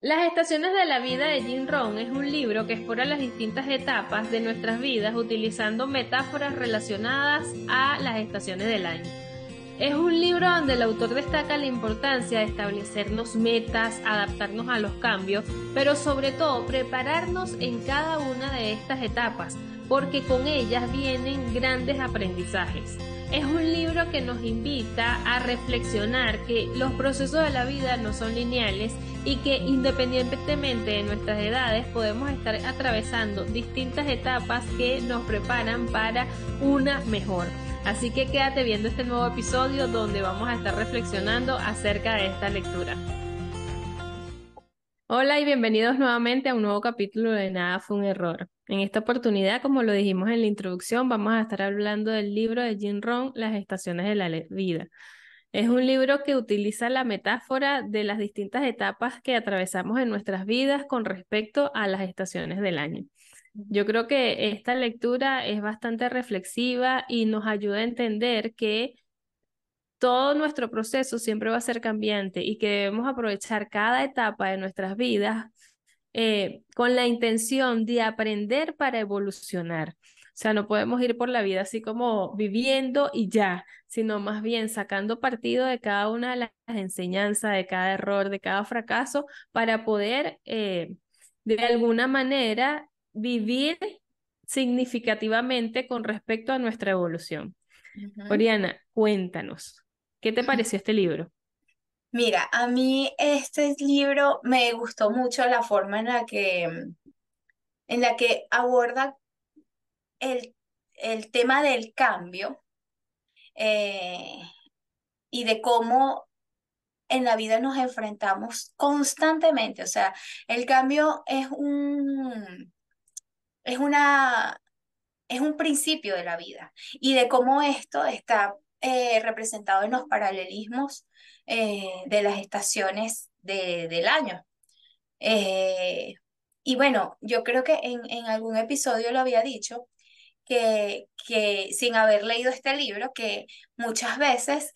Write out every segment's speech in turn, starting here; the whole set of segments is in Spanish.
Las estaciones de la vida de Jim Rohn es un libro que explora las distintas etapas de nuestras vidas utilizando metáforas relacionadas a las estaciones del año. Es un libro donde el autor destaca la importancia de establecernos metas, adaptarnos a los cambios, pero sobre todo prepararnos en cada una de estas etapas, porque con ellas vienen grandes aprendizajes. Es un libro que nos invita a reflexionar que los procesos de la vida no son lineales y que independientemente de nuestras edades podemos estar atravesando distintas etapas que nos preparan para una mejor. Así que quédate viendo este nuevo episodio donde vamos a estar reflexionando acerca de esta lectura. Hola y bienvenidos nuevamente a un nuevo capítulo de Nada fue un error. En esta oportunidad, como lo dijimos en la introducción, vamos a estar hablando del libro de Jim Rohn, Las estaciones de la vida. Es un libro que utiliza la metáfora de las distintas etapas que atravesamos en nuestras vidas con respecto a las estaciones del año. Yo creo que esta lectura es bastante reflexiva y nos ayuda a entender que todo nuestro proceso siempre va a ser cambiante y que debemos aprovechar cada etapa de nuestras vidas eh, con la intención de aprender para evolucionar. O sea, no podemos ir por la vida así como viviendo y ya, sino más bien sacando partido de cada una de las enseñanzas, de cada error, de cada fracaso, para poder eh, de alguna manera vivir significativamente con respecto a nuestra evolución. Oriana, cuéntanos, ¿qué te pareció este libro? Mira, a mí este libro me gustó mucho la forma en la que, en la que aborda el, el tema del cambio eh, y de cómo en la vida nos enfrentamos constantemente. O sea, el cambio es un, es una, es un principio de la vida y de cómo esto está eh, representado en los paralelismos eh, de las estaciones de, del año. Y bueno, yo creo que en, en algún episodio lo había dicho, que, que sin haber leído este libro, que muchas veces,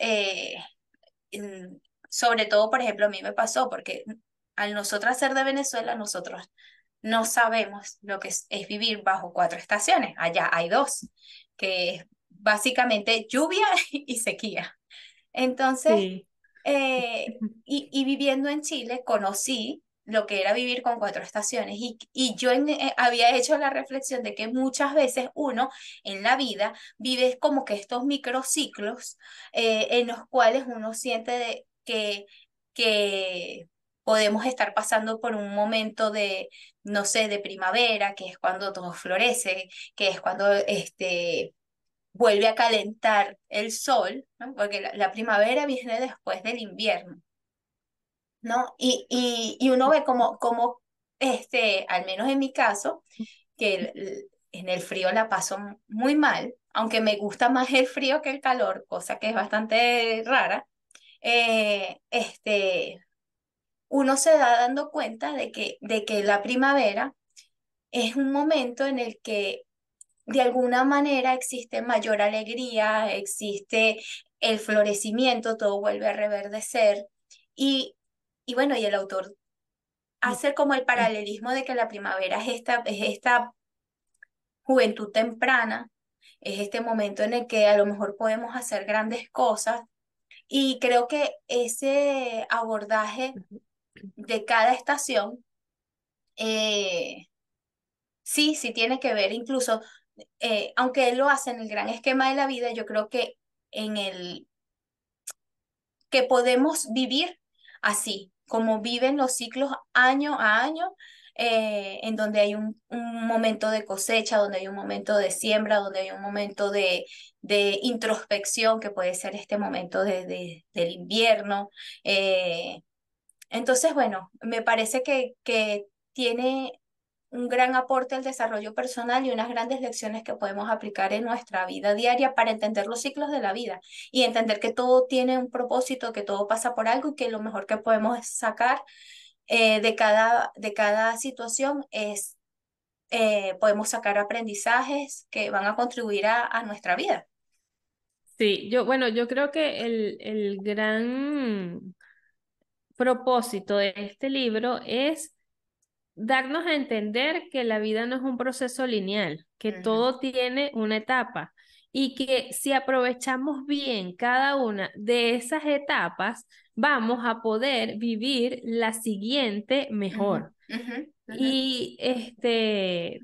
sobre todo, por ejemplo, a mí me pasó, porque al nosotros ser de Venezuela, nosotros no sabemos lo que es, vivir bajo cuatro estaciones. Allá hay dos, que es básicamente lluvia y sequía. Entonces, eh, y, y, viviendo en Chile, conocí lo que era vivir con cuatro estaciones. Y, y yo eh, había hecho la reflexión de que muchas veces uno en la vida vive como que estos microciclos eh, en los cuales uno siente de, que, que podemos estar pasando por un momento de, no sé, de primavera, que es cuando todo florece, que es cuando este, vuelve a calentar el sol, porque la, primavera viene después del invierno, ¿no? Y, y, y uno ve como, como este, al menos en mi caso, que en el frío la paso muy mal, aunque me gusta más el frío que el calor, cosa que es bastante rara. Eh, este, uno se da dando cuenta de que, de que la primavera es un momento en el que de alguna manera existe mayor alegría, existe el florecimiento, todo vuelve a reverdecer. Y, y bueno, y el autor hace como el paralelismo de que la primavera es esta, es esta juventud temprana, es este momento en el que a lo mejor podemos hacer grandes cosas. Y creo que ese abordaje de cada estación, eh, sí, sí tiene que ver, incluso, eh, aunque él lo hace en el gran esquema de la vida, yo creo que en el que podemos vivir así, como viven los ciclos año a año, eh, en donde hay un, un, momento de cosecha, donde hay un momento de siembra, donde hay un momento de, de introspección, que puede ser este momento de del invierno, eh, entonces, bueno, me parece que, que tiene un gran aporte al desarrollo personal y unas grandes lecciones que podemos aplicar en nuestra vida diaria para entender los ciclos de la vida y entender que todo tiene un propósito, que todo pasa por algo y que lo mejor que podemos sacar eh, de, cada, de cada situación es, eh, podemos sacar aprendizajes que van a contribuir a, a, nuestra vida. Sí, yo, bueno, yo creo que el, el gran propósito de este libro es darnos a entender que la vida no es un proceso lineal, que todo tiene una etapa y que si aprovechamos bien cada una de esas etapas, vamos a poder vivir la siguiente mejor. Y este,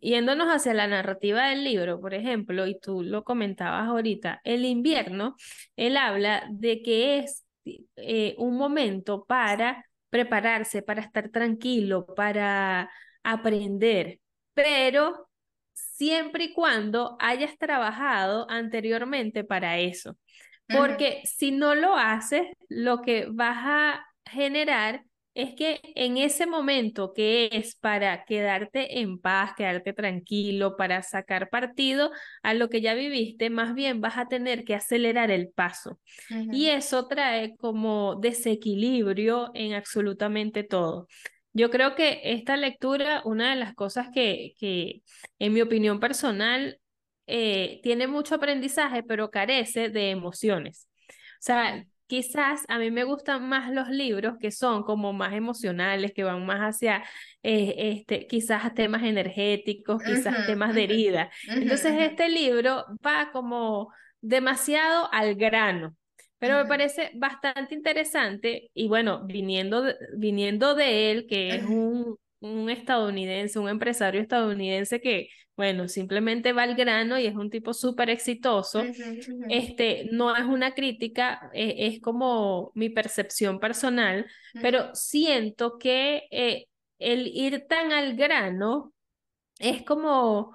yéndonos hacia la narrativa del libro, por ejemplo, y tú lo comentabas ahorita, el invierno, él habla de que es eh, un momento para prepararse, para estar tranquilo, para aprender, pero siempre y cuando hayas trabajado anteriormente para eso. Porque si no lo haces, lo que vas a generar es que en ese momento que es para quedarte en paz, quedarte tranquilo, para sacar partido a lo que ya viviste, más bien vas a tener que acelerar el paso. Y eso trae como desequilibrio en absolutamente todo. Yo creo que esta lectura, una de las cosas que, que en mi opinión personal, eh, tiene mucho aprendizaje, pero carece de emociones. O sea, quizás a mí me gustan más los libros que son como más emocionales, que van más hacia eh, este, quizás temas energéticos, quizás temas de herida. Entonces este libro va como demasiado al grano. Pero me parece bastante interesante y bueno, viniendo de, viniendo de él, que es un, un estadounidense, un empresario estadounidense que, bueno, simplemente va al grano y es un tipo súper exitoso, este, no es una crítica, e, es como mi percepción personal, pero siento que eh, el ir tan al grano es como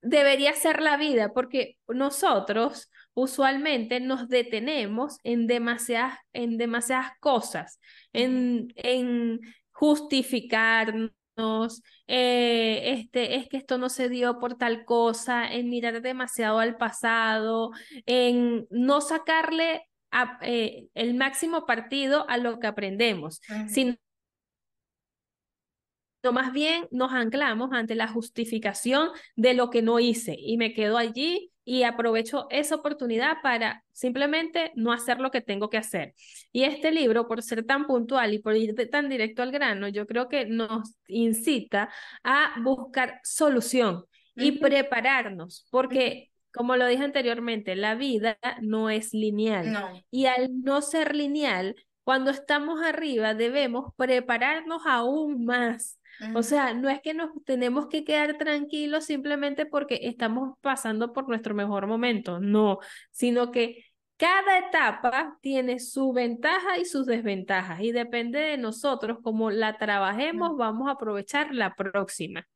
debería ser la vida, porque nosotros usualmente nos detenemos en demasiadas, en demasiadas cosas, en, en justificarnos, eh, este, es que esto no se dio por tal cosa, en mirar demasiado al pasado, en no sacarle eh, el máximo partido a lo que aprendemos, sino más bien nos anclamos ante la justificación de lo que no hice y me quedo allí y aprovecho esa oportunidad para simplemente no hacer lo que tengo que hacer. Y este libro, por ser tan puntual y por ir tan directo al grano, yo creo que nos incita a buscar solución y prepararnos, porque como lo dije anteriormente, la vida no es lineal. Y al no ser lineal, cuando estamos arriba debemos prepararnos aún más o sea, no es que nos tenemos que quedar tranquilos simplemente porque estamos pasando por nuestro mejor momento, no, sino que cada etapa tiene su ventaja y sus desventajas y depende de nosotros, como la trabajemos, vamos a aprovechar la próxima.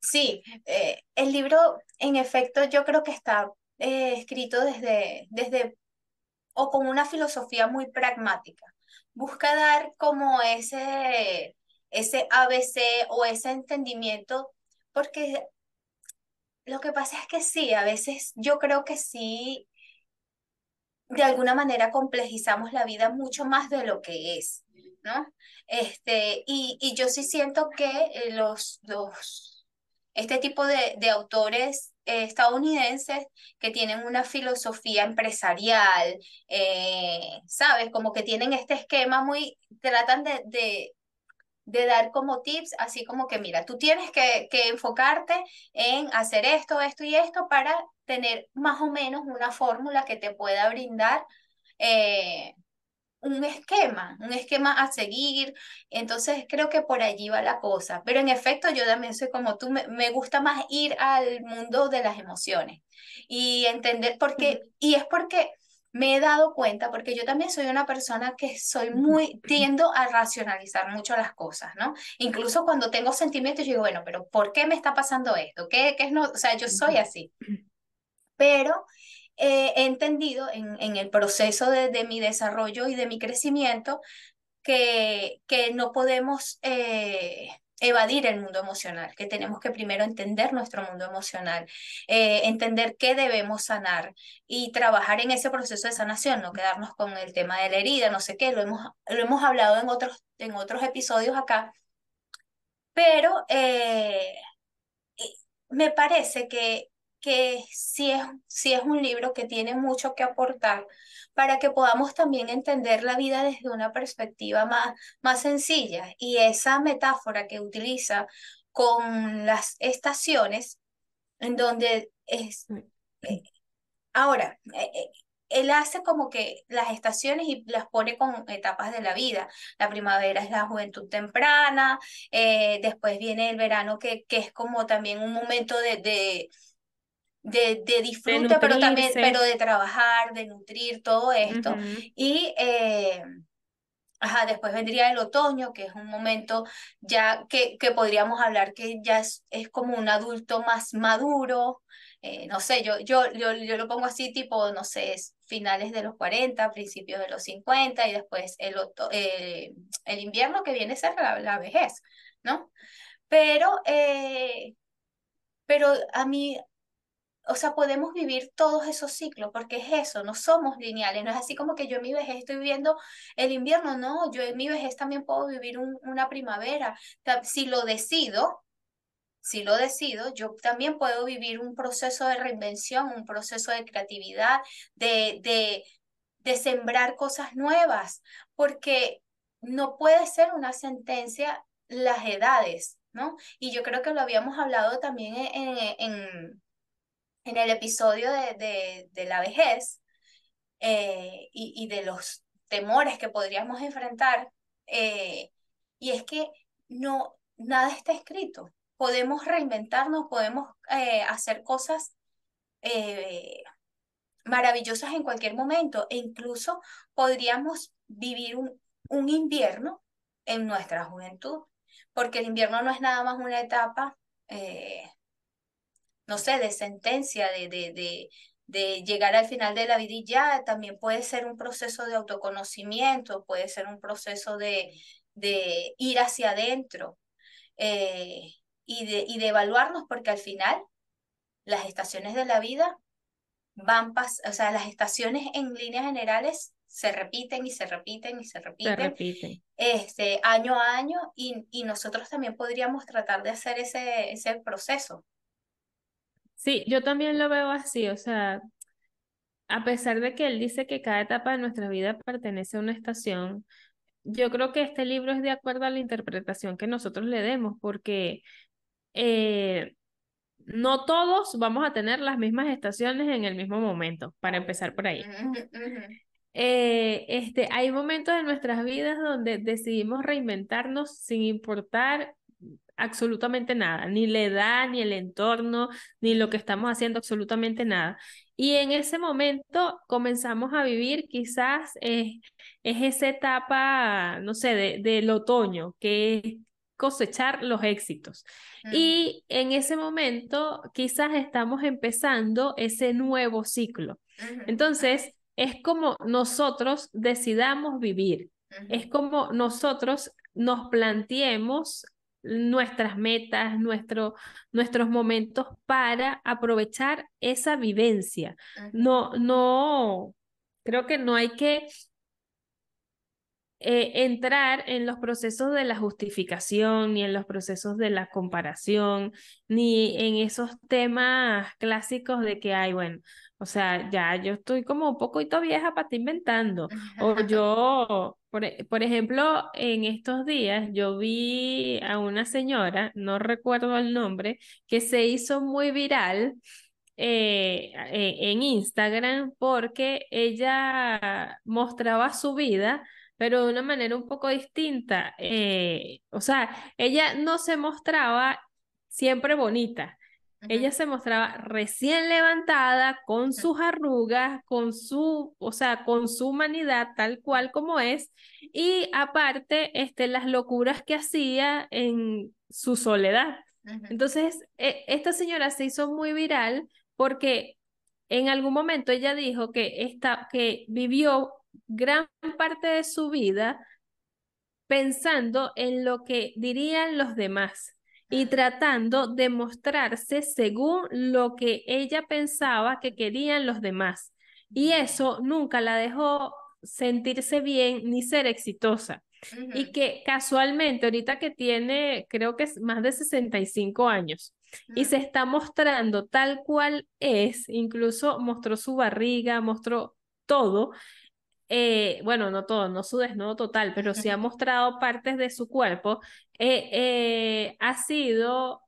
Sí, eh, el libro en efecto yo creo que está eh, escrito desde, desde o con una filosofía muy pragmática. Busca dar como ese ese ABC o ese entendimiento, porque lo que pasa es que sí, a veces yo creo que sí, de alguna manera complejizamos la vida mucho más de lo que es, ¿no? Este, y, y yo sí siento que eh, los, los, este tipo de, de autores estadounidenses que tienen una filosofía empresarial, eh, ¿sabes? Como que tienen este esquema muy, tratan de, de dar como tips, así como que, mira, tú tienes que, que, enfocarte en hacer esto, esto y esto para tener más o menos una fórmula que te pueda brindar eh, un esquema, un esquema a seguir. Entonces creo que por allí va la cosa. Pero en efecto, yo también soy como tú, me, me gusta más ir al mundo de las emociones y entender por qué, y es porque me he dado cuenta, porque yo también soy una persona que soy muy, tiendo a racionalizar mucho las cosas, ¿no? Incluso cuando tengo sentimientos, yo digo, bueno, pero ¿por qué me está pasando esto? ¿Qué, qué es no? O sea, yo soy así. Pero eh, he entendido en, en el proceso de, de, mi desarrollo y de mi crecimiento que, que no podemos... Eh, evadir el mundo emocional, que tenemos que primero entender nuestro mundo emocional, eh, entender qué debemos sanar y trabajar en ese proceso de sanación, no quedarnos con el tema de la herida, no sé qué, lo hemos, lo hemos hablado en otros, en otros episodios acá, pero eh, me parece que que sí es, sí es un libro que tiene mucho que aportar para que podamos también entender la vida desde una perspectiva más, más sencilla. Y esa metáfora que utiliza con las estaciones, en donde es... Eh, ahora, eh, eh, él hace como que las estaciones y las pone con etapas de la vida. La primavera es la juventud temprana, después viene el verano que, que es como también un momento de, de, de, de disfrute, pero también pero de trabajar, de nutrir todo esto. Y eh, ajá, después vendría el otoño, que es un momento ya que, que podríamos hablar que ya es, es como un adulto más maduro. Eh, no sé, yo, yo, yo, yo, lo pongo así tipo, no sé, finales de los 40, principios de los 50 y después el, eh, el invierno que viene a ser la, la vejez, ¿no? Pero, pero a mí, o sea, podemos vivir todos esos ciclos, porque es eso, no somos lineales, no es así como que yo en mi vejez estoy viviendo el invierno, no, yo en mi vejez también puedo vivir una primavera, si lo decido, si lo decido, yo también puedo vivir un proceso de reinvención, un proceso de creatividad, de, de, de sembrar cosas nuevas, porque no puede ser una sentencia las edades, ¿no? Y yo creo que lo habíamos hablado también en en el episodio de, de, la vejez eh, y, y, de los temores que podríamos enfrentar, eh, y es que no, nada está escrito. Podemos reinventarnos, podemos eh, hacer cosas maravillosas en cualquier momento e incluso podríamos vivir un, un invierno en nuestra juventud, porque el invierno no es nada más una etapa no sé, de sentencia, de, de, de, de llegar al final de la vida y ya, también puede ser un proceso de autoconocimiento, puede ser un proceso de, de ir hacia adentro eh, y, de, y de evaluarnos, porque al final las estaciones de la vida van, o sea, las estaciones en líneas generales se repiten y se repiten y se repiten, se repiten. Este, año a año y, y nosotros también podríamos tratar de hacer ese, ese proceso. Sí, yo también lo veo así, o sea, a pesar de que él dice que cada etapa de nuestra vida pertenece a una estación, yo creo que este libro es de acuerdo a la interpretación que nosotros le demos, porque eh, no todos vamos a tener las mismas estaciones en el mismo momento, para empezar por ahí. Eh, este, hay momentos en nuestras vidas donde decidimos reinventarnos sin importar absolutamente nada, ni la edad, ni el entorno, ni lo que estamos haciendo, absolutamente nada. Y en ese momento comenzamos a vivir quizás es esa etapa, no sé, de, del otoño, que es cosechar los éxitos. Y en ese momento quizás estamos empezando ese nuevo ciclo. Entonces, es como nosotros decidamos vivir. Es como nosotros nos planteemos nuestras metas, nuestro, nuestros momentos para aprovechar esa vivencia. No, no, creo que no hay que eh, entrar en los procesos de la justificación, ni en los procesos de la comparación, ni en esos temas clásicos de que hay, bueno, o sea, ya yo estoy como un poquito vieja para estar inventando. O yo, por, e, por, ejemplo, en estos días yo vi a una señora, no recuerdo el nombre, que se hizo muy viral eh, e, en Instagram porque ella mostraba su vida pero de una manera un poco distinta. Eh, o sea, ella no se mostraba siempre bonita, ella se mostraba recién levantada, con sus arrugas, con su, o sea, con su humanidad tal cual como es, y aparte, este, las locuras que hacía en su soledad. Entonces, e, esta señora se hizo muy viral porque en algún momento ella dijo que, esta, que vivió gran parte de su vida pensando en lo que dirían los demás y tratando de mostrarse según lo que ella pensaba que querían los demás. Y eso nunca la dejó sentirse bien ni ser exitosa. Y que casualmente, ahorita que tiene, creo que es más de 65 años, y se está mostrando tal cual es, incluso mostró su barriga, mostró todo. Eh, bueno, no todo, no su desnudo total, pero sí ha mostrado partes de su cuerpo, eh, eh, ha sido,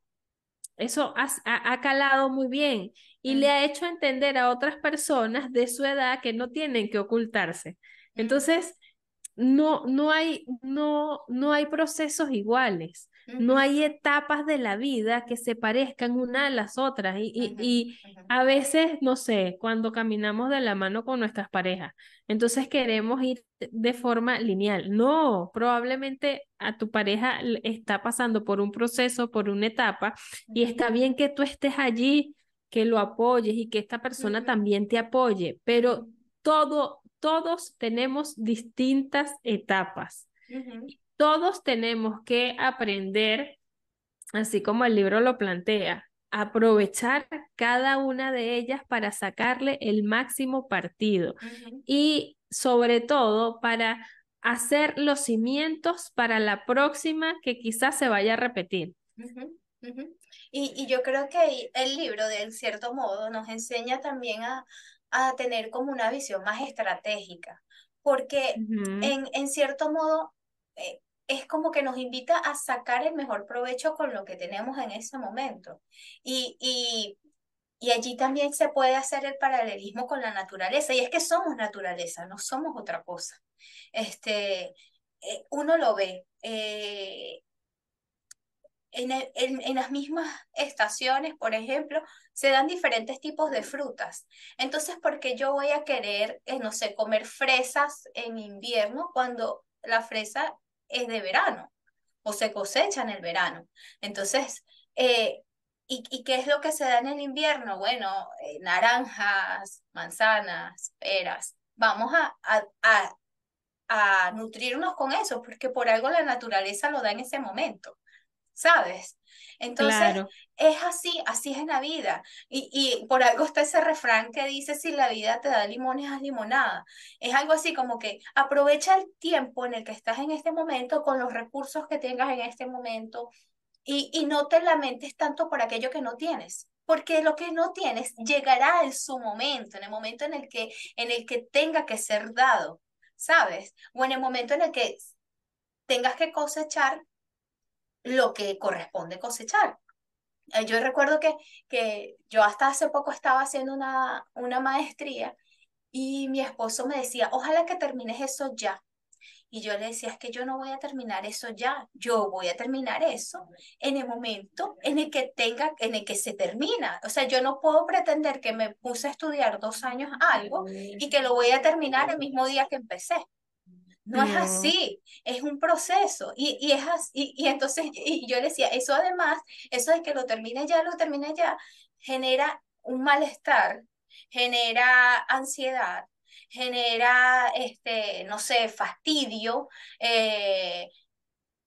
eso ha, ha, calado muy bien y le ha hecho entender a otras personas de su edad que no tienen que ocultarse. Entonces, no, no, hay, no, no hay procesos iguales. No hay etapas de la vida que se parezcan una a las otras y, y, a veces, no sé, cuando caminamos de la mano con nuestras parejas, entonces queremos ir de forma lineal. No, probablemente a tu pareja está pasando por un proceso, por una etapa y está bien que tú estés allí, que lo apoyes y que esta persona también te apoye, pero todo, todos tenemos distintas etapas todos tenemos que aprender, así como el libro lo plantea, aprovechar cada una de ellas para sacarle el máximo partido y sobre todo para hacer los cimientos para la próxima que quizás se vaya a repetir. Y, y, yo creo que el libro, de cierto modo, nos enseña también a, a tener como una visión más estratégica, porque en, en cierto modo eh, es como que nos invita a sacar el mejor provecho con lo que tenemos en ese momento. Y, y, y allí también se puede hacer el paralelismo con la naturaleza. Y es que somos naturaleza, no somos otra cosa. Este, eh, uno lo ve. Eh, en, en, en, las mismas estaciones, por ejemplo, se dan diferentes tipos de frutas. Entonces, ¿por qué yo voy a querer, eh, no sé, comer fresas en invierno cuando la fresa es de verano o se cosecha en el verano. Entonces, eh, ¿y, ¿y, qué es lo que se da en el invierno? Bueno, eh, naranjas, manzanas, peras. Vamos a, a, a, a nutrirnos con eso, porque por algo la naturaleza lo da en ese momento. ¿Sabes? Entonces, es así, así es en la vida. Y, y por algo está ese refrán que dice, si la vida te da limones, haz limonada. Es algo así como que aprovecha el tiempo en el que estás en este momento con los recursos que tengas en este momento y, y no te lamentes tanto por aquello que no tienes. Porque lo que no tienes llegará en su momento, en el momento en el que, en el que tenga que ser dado, ¿sabes? O en el momento en el que tengas que cosechar lo que corresponde cosechar. Eh, yo recuerdo que, que yo hasta hace poco estaba haciendo una, una maestría y mi esposo me decía, ojalá que termines eso ya. Y yo le decía, es que yo no voy a terminar eso ya, yo voy a terminar eso en el momento en el que tenga, en el que se termina. O sea, yo no puedo pretender que me puse a estudiar dos años algo y que lo voy a terminar el mismo día que empecé. No, es así, es un proceso. Y, y es así, y, entonces y yo le decía, eso además, eso de que lo termine ya, lo termine ya, genera un malestar, genera ansiedad, genera, este, no sé, fastidio. Eh,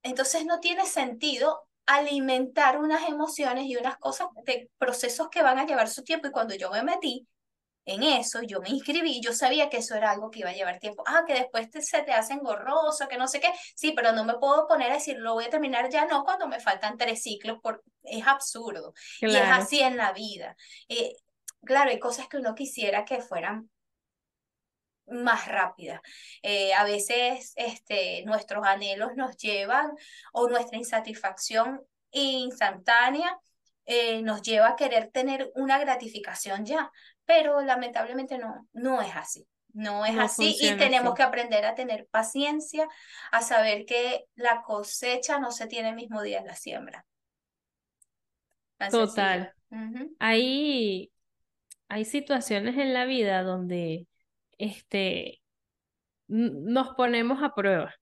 entonces no tiene sentido alimentar unas emociones y unas cosas de procesos que van a llevar su tiempo. Y cuando yo me metí en eso, yo me inscribí, yo sabía que eso era algo que iba a llevar tiempo. Ah, que después se te hace engorroso, que no sé qué. Sí, pero no me puedo poner a decir, lo voy a terminar ya, no, cuando me faltan tres ciclos, porque es absurdo. Y es así en la vida. Eh, claro, hay cosas que uno quisiera que fueran más rápidas. Eh, a veces este, nuestros anhelos nos llevan o nuestra insatisfacción instantánea eh, nos lleva a querer tener una gratificación ya, pero lamentablemente no, no es así. No es así y tenemos que aprender a tener paciencia, a saber que la cosecha no se tiene el mismo día en la siembra. Total. hay, hay situaciones en la vida donde este, nos ponemos a prueba.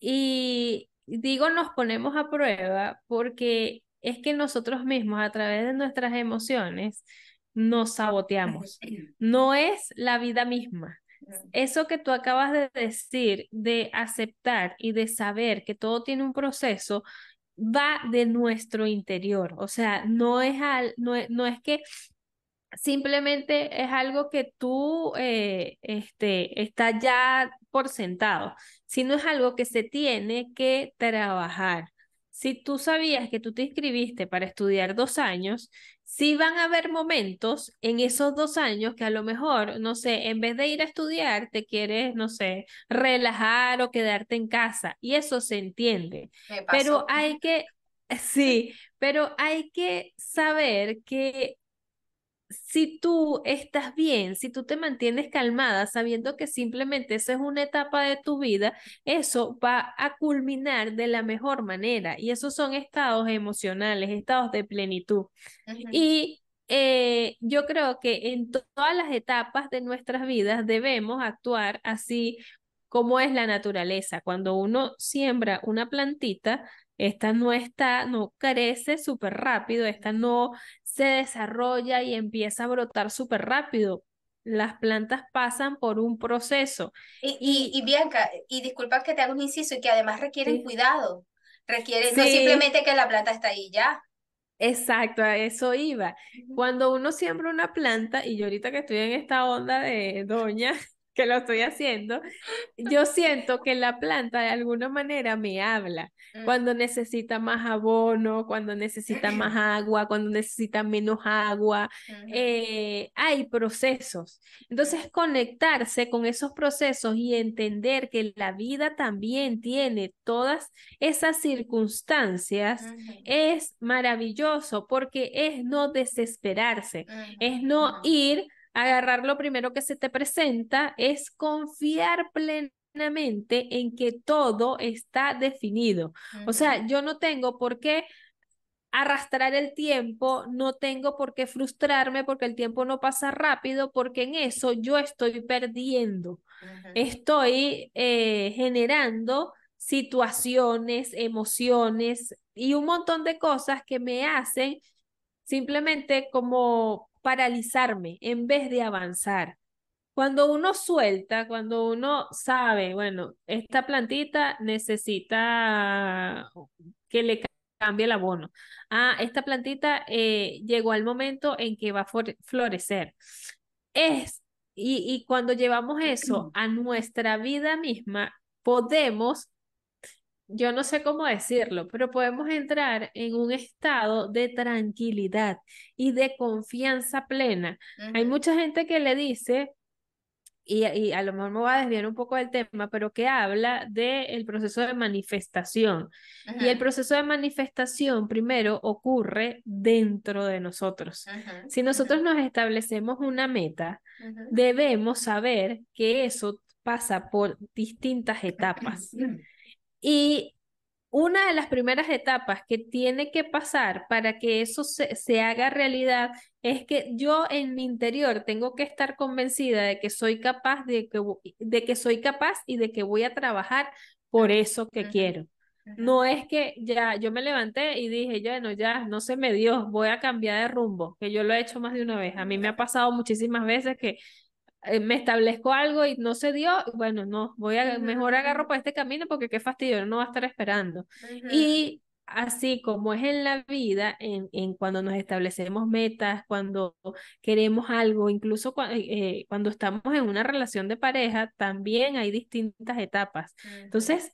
Y digo nos ponemos a prueba porque es que nosotros mismos a través de nuestras emociones nos saboteamos. No es la vida misma. Eso que tú acabas de decir, de aceptar y de saber que todo tiene un proceso, va de nuestro interior. O sea, no es, al, no, no es que simplemente es algo que tú eh, este, está ya por sentado, sino es algo que se tiene que trabajar. si tú sabías que tú te inscribiste para estudiar dos años, sí van a haber momentos en esos dos años que a lo mejor, no sé, en vez de ir a estudiar, te quieres, no sé, relajar o quedarte en casa. Y eso se entiende. Pero hay que, sí, pero hay que saber que si tú estás bien, si tú te mantienes calmada, sabiendo que simplemente esa es una etapa de tu vida, eso va a culminar de la mejor manera. Y esos son estados emocionales, estados de plenitud. Y eh, yo creo que en todas las etapas de nuestras vidas debemos actuar así como es la naturaleza. Cuando uno siembra una plantita, esta no está, no crece súper rápido, esta no se desarrolla y empieza a brotar súper rápido. Las plantas pasan por un proceso. Y, y, Bianca, y disculpa que te haga un inciso, y que además requieren cuidado. Requieren, no simplemente que la planta está ahí ya. Exacto, a eso iba. Cuando uno siembra una planta, y yo ahorita que estoy en esta onda de doña, que lo estoy haciendo, yo siento que la planta de alguna manera me habla mm. cuando necesita más abono, cuando necesita más agua, cuando necesita menos agua. Eh, hay procesos. Entonces, conectarse con esos procesos y entender que la vida también tiene todas esas circunstancias es maravilloso porque es no desesperarse, es no ir agarrar lo primero que se te presenta, es confiar plenamente en que todo está definido. O sea, yo no tengo por qué arrastrar el tiempo, no tengo por qué frustrarme porque el tiempo no pasa rápido, porque en eso yo estoy perdiendo, estoy eh, generando situaciones, emociones y un montón de cosas que me hacen simplemente como paralizarme en vez de avanzar. Cuando uno suelta, cuando uno sabe, bueno, esta plantita necesita que le cambie el abono. Ah, esta plantita eh, llegó al momento en que va a florecer. Es, y, y cuando llevamos eso a nuestra vida misma, podemos yo no sé cómo decirlo, pero podemos entrar en un estado de tranquilidad y de confianza plena. Hay mucha gente que le dice, y, y, a lo mejor me voy a desviar un poco del tema, pero que habla del proceso de manifestación. Y el proceso de manifestación primero ocurre dentro de nosotros. Si nosotros nos establecemos una meta, debemos saber que eso pasa por distintas etapas. Y una de las primeras etapas que tiene que pasar para que eso se, haga realidad es que yo en mi interior tengo que estar convencida de que soy capaz de que, de que soy capaz y de que voy a trabajar por eso que quiero. No es que ya yo me levanté y dije, ya no, ya no se me dio, voy a cambiar de rumbo, que yo lo he hecho más de una vez. A mí me ha pasado muchísimas veces que eh, me establezco algo y no se dio, bueno, no, voy a, mejor agarro por este camino porque qué fastidio, no va a estar esperando. Y así como es en la vida, en, en, cuando nos establecemos metas, cuando queremos algo, incluso eh, cuando estamos en una relación de pareja, también hay distintas etapas. Entonces,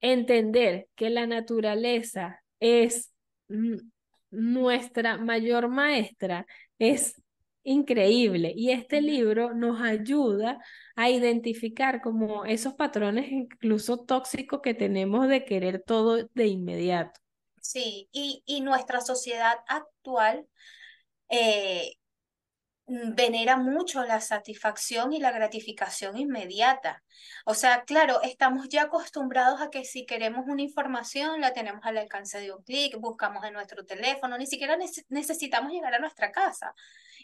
entender que la naturaleza es nuestra mayor maestra es increíble. Y este libro nos ayuda a identificar como esos patrones incluso tóxicos que tenemos de querer todo de inmediato. Sí, y, y nuestra sociedad actual eh, venera mucho la satisfacción y la gratificación inmediata. O sea, claro, estamos ya acostumbrados a que si queremos una información la tenemos al alcance de un clic, buscamos en nuestro teléfono, ni siquiera necesitamos llegar a nuestra casa.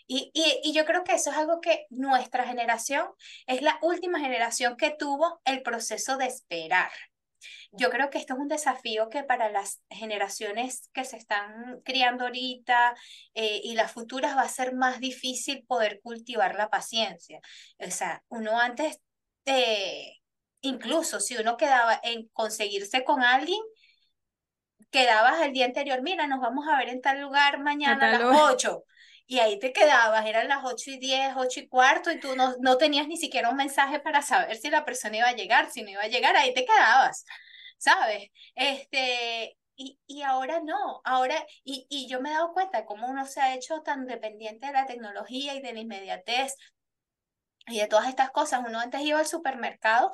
Y, y, y yo creo que eso es algo que nuestra generación es la última generación que tuvo el proceso de esperar. Yo creo que esto es un desafío que para las generaciones que se están criando ahorita eh, y las futuras va a ser más difícil poder cultivar la paciencia. O sea, uno antes, eh, incluso si uno quedaba en conseguirse con alguien, quedabas el día anterior, mira, nos vamos a ver en tal lugar mañana a, las 8 y ahí te quedabas, eran las 8 y 10, 8 y cuarto, y tú no, no tenías ni siquiera un mensaje para saber si la persona iba a llegar, si no iba a llegar, ahí te quedabas, ¿sabes? Este, y, y ahora no, ahora, y, y yo me he dado cuenta cómo uno se ha hecho tan dependiente de la tecnología y de la inmediatez y de todas estas cosas. Uno antes iba al supermercado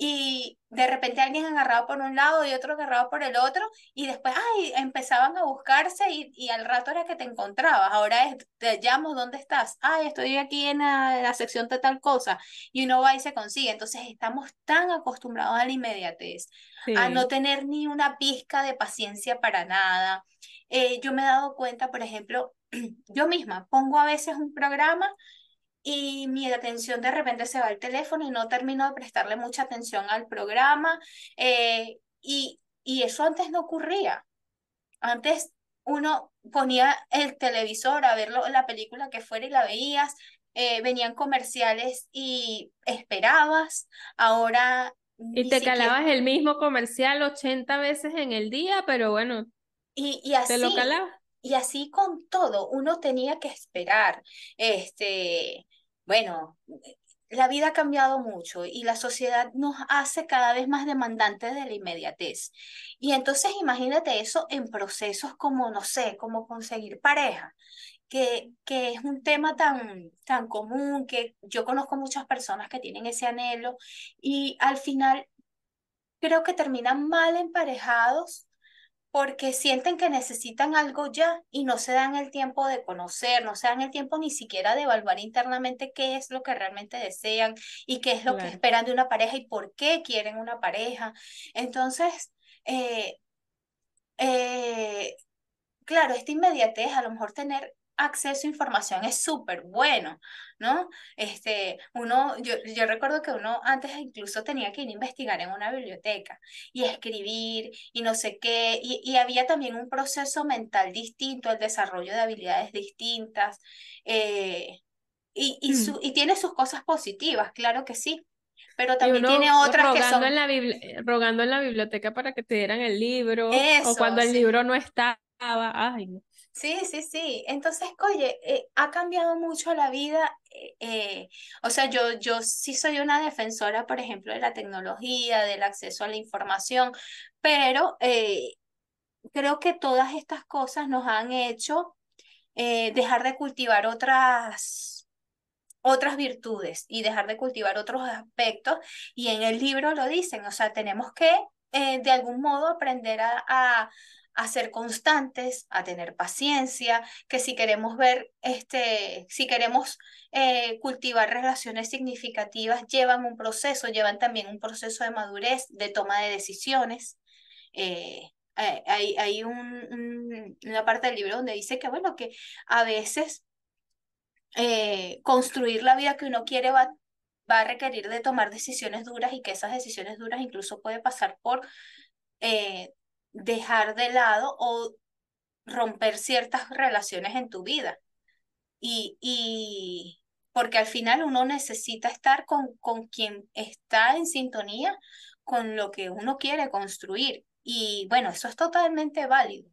y de repente alguien agarrado por un lado y otro agarrado por el otro y después ay, empezaban a buscarse y, y al rato era que te encontrabas. Ahora es, te llamo, ¿dónde estás? Ay, estoy aquí en la, la sección de tal cosa y uno va y se consigue. Entonces estamos tan acostumbrados a la inmediatez, a no tener ni una pizca de paciencia para nada. Eh, yo me he dado cuenta, por ejemplo, yo misma pongo a veces un programa y mi atención de repente se va al teléfono y no termino de prestarle mucha atención al programa. Eh, y, y eso antes no ocurría. Antes uno ponía el televisor a ver la película que fuera y la veías, eh, venían comerciales y esperabas, ahora... Y te calabas el mismo comercial 80 veces en el día, pero bueno, y, y así, te lo calabas. Y así con todo, uno tenía que esperar. Este, bueno, la vida ha cambiado mucho y la sociedad nos hace cada vez más demandantes de la inmediatez. Y entonces imagínate eso en procesos como, no sé, como conseguir pareja, que, que es un tema tan, tan común, que yo conozco muchas personas que tienen ese anhelo y al final creo que terminan mal emparejados porque sienten que necesitan algo ya y no se dan el tiempo de conocer, no se dan el tiempo ni siquiera de evaluar internamente qué es lo que realmente desean y qué es lo que esperan de una pareja y por qué quieren una pareja. Entonces, eh, eh, claro, esta inmediatez, a lo mejor tener acceso a información es súper bueno, ¿no? Este, uno, yo, yo recuerdo que uno antes incluso tenía que ir a investigar en una biblioteca y escribir y no sé qué, y, y había también un proceso mental distinto, el desarrollo de habilidades distintas, eh, y, y, su, y tiene sus cosas positivas, claro que sí, pero también tiene otras que son... En la rogando en la biblioteca para que te dieran el libro, o cuando el libro no estaba, ay, no. Sí, sí, sí. Entonces, oye, eh, ha cambiado mucho la vida. Eh, eh, o sea, yo, yo sí soy una defensora, por ejemplo, de la tecnología, del acceso a la información, pero creo que todas estas cosas nos han hecho dejar de cultivar otras, otras virtudes y dejar de cultivar otros aspectos. Y en el libro lo dicen, o sea, tenemos que de algún modo aprender a ser constantes, a tener paciencia, que si queremos ver, este, si queremos eh, cultivar relaciones significativas, llevan un proceso, llevan también un proceso de madurez, de toma de decisiones. Eh, hay, hay un, una parte del libro donde dice que, bueno, que a veces eh, construir la vida que uno quiere va, va a requerir de tomar decisiones duras y que esas decisiones duras incluso puede pasar por dejar de lado o romper ciertas relaciones en tu vida. Y, y porque al final uno necesita estar con, con quien está en sintonía con lo que uno quiere construir. Y bueno, eso es totalmente válido.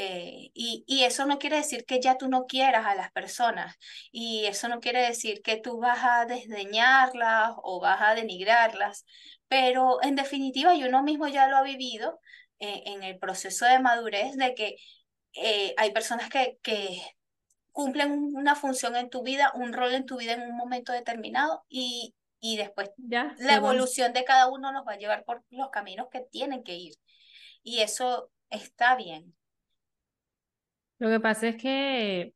Eh, y, y, eso no quiere decir que ya tú no quieras a las personas y eso no quiere decir que tú vas a desdeñarlas o vas a denigrarlas, pero en definitiva y uno mismo ya lo ha vivido, eh, en el proceso de madurez de que eh, hay personas que, que cumplen una función en tu vida, un rol en tu vida en un momento determinado y, y después ya, la evolución de cada uno nos va a llevar por los caminos que tienen que ir. Y eso está bien. Lo que pasa es que,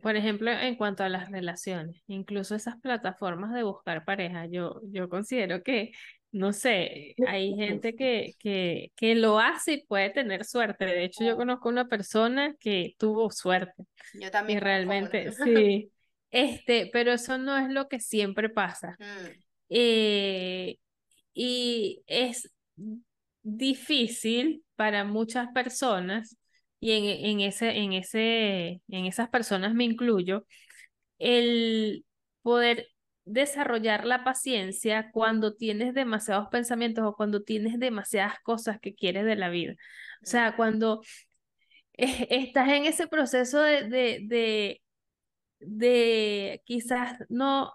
por ejemplo, en cuanto a las relaciones, incluso esas plataformas de buscar pareja, yo, yo considero que no sé, hay gente que, que, que lo hace y puede tener suerte. De hecho, yo conozco una persona que tuvo suerte. Yo también. Y realmente, sí. Este, pero eso no es lo que siempre pasa. Mm. Eh, y es difícil para muchas personas, y en, en, ese, en, ese, en esas personas me incluyo, el poder desarrollar la paciencia cuando tienes demasiados pensamientos o cuando tienes demasiadas cosas que quieres de la vida. O sea, cuando estás en ese proceso de, de, de, de quizás no,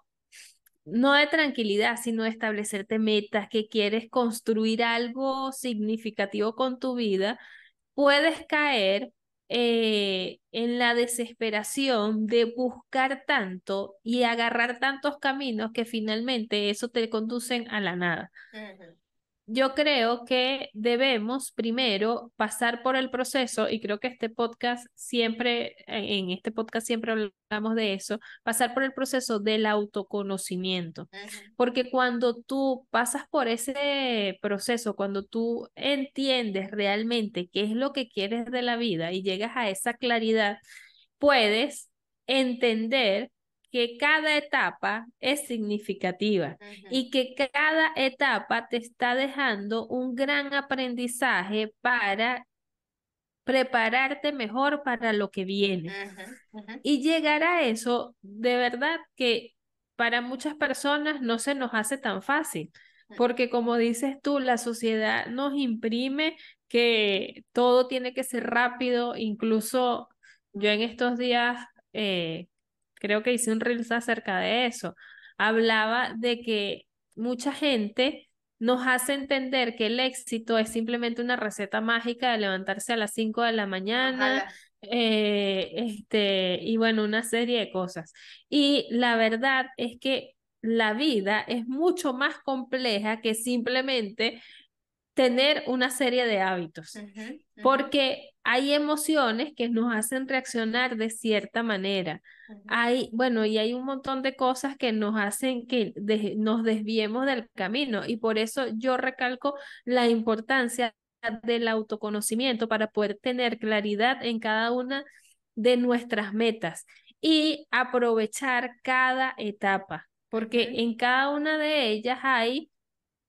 no de tranquilidad, sino de establecerte metas, que quieres construir algo significativo con tu vida, puedes caer eh, en la desesperación de buscar tanto y agarrar tantos caminos que finalmente eso te conducen a la nada yo creo que debemos primero pasar por el proceso, y creo que este podcast siempre, en este podcast siempre hablamos de eso, pasar por el proceso del autoconocimiento. Porque cuando tú pasas por ese proceso, cuando tú entiendes realmente qué es lo que quieres de la vida y llegas a esa claridad, puedes entender que cada etapa es significativa y que cada etapa te está dejando un gran aprendizaje para prepararte mejor para lo que viene. Y llegar a eso, de verdad que para muchas personas no se nos hace tan fácil, porque como dices tú, la sociedad nos imprime que todo tiene que ser rápido, incluso yo en estos días eh, creo que hice un reels acerca de eso. Hablaba de que mucha gente nos hace entender que el éxito es simplemente una receta mágica de levantarse a las 5 de la mañana, eh, este, y bueno, una serie de cosas. Y la verdad es que la vida es mucho más compleja que simplemente tener una serie de hábitos, porque hay emociones que nos hacen reaccionar de cierta manera. Hay, bueno, y hay un montón de cosas que nos hacen que nos desviemos del camino y por eso yo recalco la importancia del autoconocimiento para poder tener claridad en cada una de nuestras metas y aprovechar cada etapa, porque en cada una de ellas hay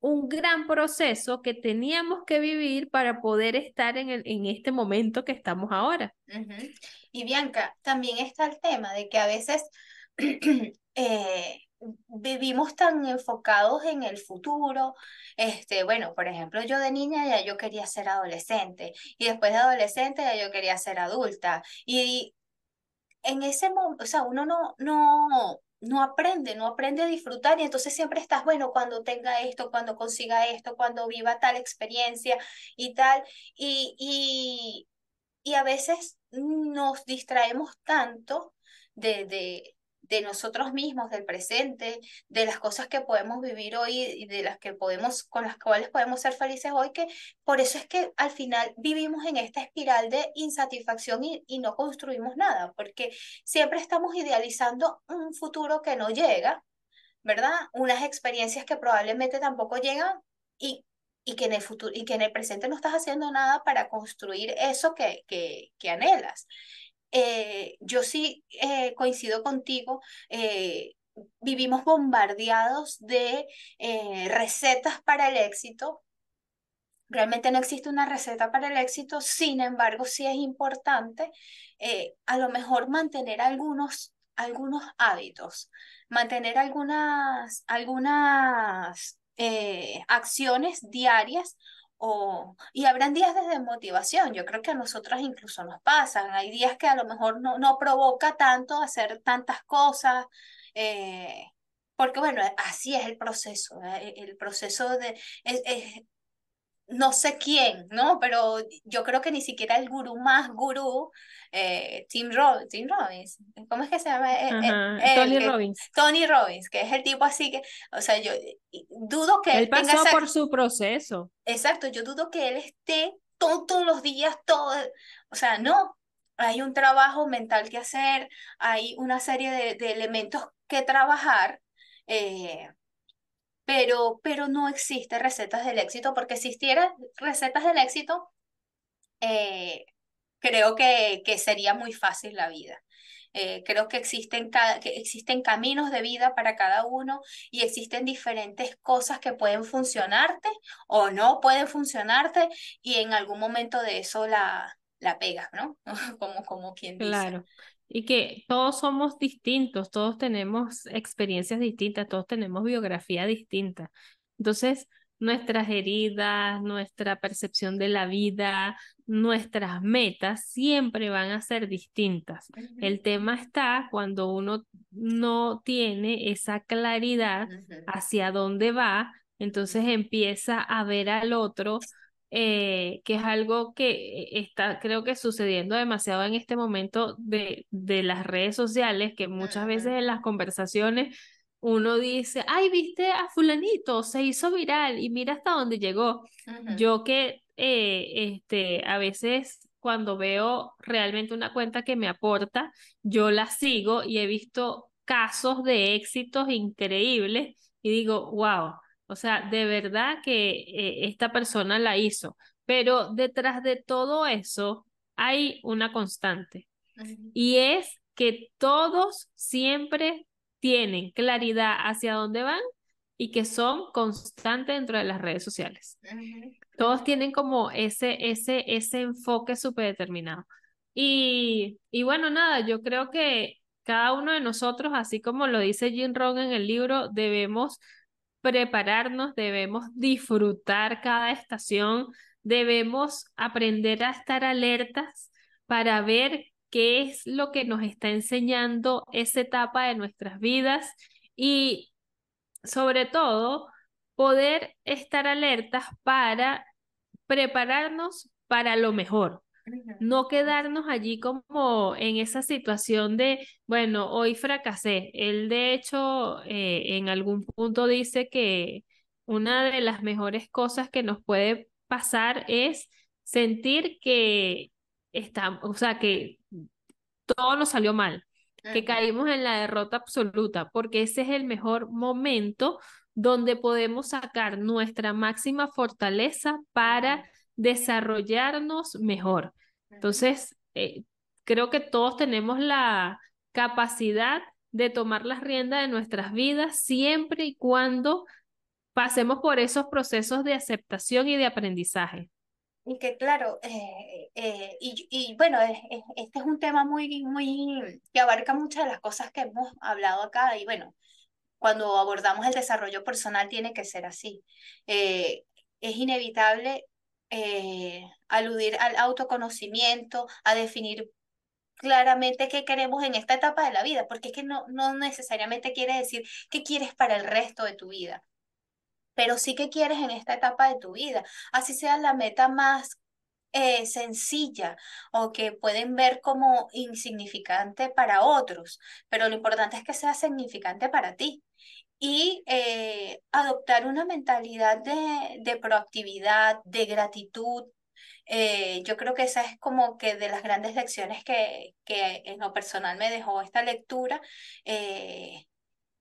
un gran proceso que teníamos que vivir para poder estar en, el, en este momento que estamos ahora. Y Bianca, también está el tema de que a veces eh, vivimos tan enfocados en el futuro. Este, bueno, por ejemplo, yo de niña ya yo quería ser adolescente y después de adolescente ya yo quería ser adulta. Y en ese momento, o sea, uno no, no, no aprende, no aprende a disfrutar y entonces siempre estás, bueno, cuando tenga esto, cuando consiga esto, cuando viva tal experiencia y tal. Y, y, y a veces nos distraemos tanto de, de, de nosotros mismos, del presente, de las cosas que podemos vivir hoy y de las que podemos, con las cuales podemos ser felices hoy, que por eso es que al final vivimos en esta espiral de insatisfacción y, y no construimos nada, porque siempre estamos idealizando un futuro que no llega, ¿verdad? Unas experiencias que probablemente tampoco llegan y y que en el futuro y que en el presente no estás haciendo nada para construir eso que, que, que anhelas. Eh, yo sí eh, coincido contigo, eh, vivimos bombardeados de recetas para el éxito. Realmente no existe una receta para el éxito, sin embargo, sí es importante a lo mejor mantener algunos, algunos hábitos, mantener algunas, algunas acciones diarias o, y habrán días de desmotivación, yo creo que a nosotras incluso nos pasan, hay días que a lo mejor no, no provoca tanto hacer tantas cosas, eh, porque bueno, así es el proceso, ¿eh? el proceso de, no sé quién, ¿no? Pero yo creo que ni siquiera el gurú más gurú, eh, Tim, Robbins, ¿cómo es que se llama? Eh, eh, Tony Robbins. Tony Robbins, que es el tipo así que, o sea, yo dudo que él, pasó por su proceso. Exacto, yo dudo que él esté todos los días, todo, o sea, no, hay un trabajo mental que hacer, hay una serie de, de elementos que trabajar. Eh, pero, pero no existe recetas del éxito, porque si existieran recetas del éxito, eh, creo que, que sería muy fácil la vida. Eh, creo que existen, que existen caminos de vida para cada uno y existen diferentes cosas que pueden funcionarte o no pueden funcionarte y en algún momento de eso la, la pegas, ¿no? como, como quien dice. Claro. Y que todos somos distintos, todos tenemos experiencias distintas, todos tenemos biografía distinta. Entonces, nuestras heridas, nuestra percepción de la vida, nuestras metas siempre van a ser distintas. El tema está cuando uno no tiene esa claridad hacia dónde va, entonces empieza a ver al otro eh, que es algo que está, creo que sucediendo demasiado en este momento de, de las redes sociales, que muchas veces en las conversaciones uno dice, ay, viste a fulanito, se hizo viral y mira hasta dónde llegó. Yo que eh, este, a veces cuando veo realmente una cuenta que me aporta, yo la sigo y he visto casos de éxitos increíbles y digo, wow, o sea, de verdad que eh, esta persona la hizo, pero detrás de todo eso hay una constante y es que todos siempre tienen claridad hacia dónde van y que son constantes dentro de las redes sociales. Todos tienen como ese, ese, ese enfoque súper determinado. Y, y bueno, nada, yo creo que cada uno de nosotros, así como lo dice Jim Rohn en el libro, debemos prepararnos, debemos disfrutar cada estación, debemos aprender a estar alertas para ver qué es lo que nos está enseñando esa etapa de nuestras vidas y sobre todo poder estar alertas para prepararnos para lo mejor. No quedarnos allí como en esa situación de, bueno, hoy fracasé. Él de hecho eh, en algún punto dice que una de las mejores cosas que nos puede pasar es sentir que estamos, o sea, que todo nos salió mal, que caímos en la derrota absoluta, porque ese es el mejor momento donde podemos sacar nuestra máxima fortaleza para desarrollarnos mejor. Entonces, eh, creo que todos tenemos la capacidad de tomar las riendas de nuestras vidas siempre y cuando pasemos por esos procesos de aceptación y de aprendizaje. Y que claro, eh, eh, y, y, bueno, este es un tema muy, muy, que abarca muchas de las cosas que hemos hablado acá y bueno, cuando abordamos el desarrollo personal tiene que ser así. Es inevitable aludir al autoconocimiento, a definir claramente qué queremos en esta etapa de la vida, porque es que no, no necesariamente quiere decir qué quieres para el resto de tu vida pero sí que quieres en esta etapa de tu vida, así sea la meta más eh, sencilla o que pueden ver como insignificante para otros, pero lo importante es que sea significante para ti. Y eh, adoptar una mentalidad de, de proactividad, de gratitud, eh, yo creo que esa es como que de las grandes lecciones que, que en lo personal me dejó esta lectura.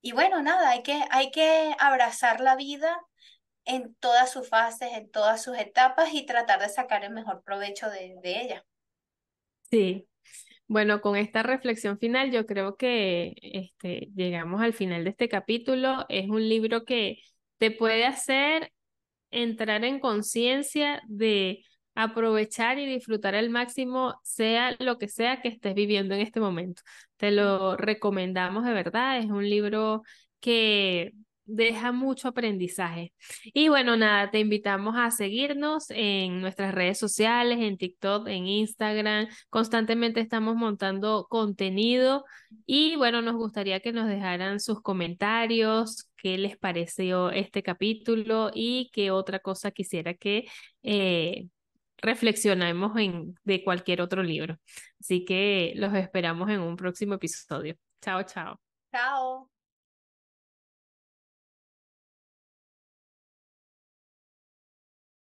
y bueno, nada, hay que, hay que abrazar la vida en todas sus fases, en todas sus etapas y tratar de sacar el mejor provecho de, ella. Sí, bueno, con esta reflexión final yo creo que este, llegamos al final de este capítulo. Es un libro que te puede hacer entrar en conciencia de aprovechar y disfrutar al máximo, sea lo que sea que estés viviendo en este momento. Te lo recomendamos de verdad. Es un libro que deja mucho aprendizaje. Y bueno, nada, te invitamos a seguirnos en nuestras redes sociales, en TikTok, en Instagram. Constantemente estamos montando contenido y bueno, nos gustaría que nos dejaran sus comentarios, qué les pareció este capítulo y qué otra cosa quisiera que eh, reflexionemos en, de cualquier otro libro. Así que los esperamos en un próximo episodio. Chao, chao. Chao.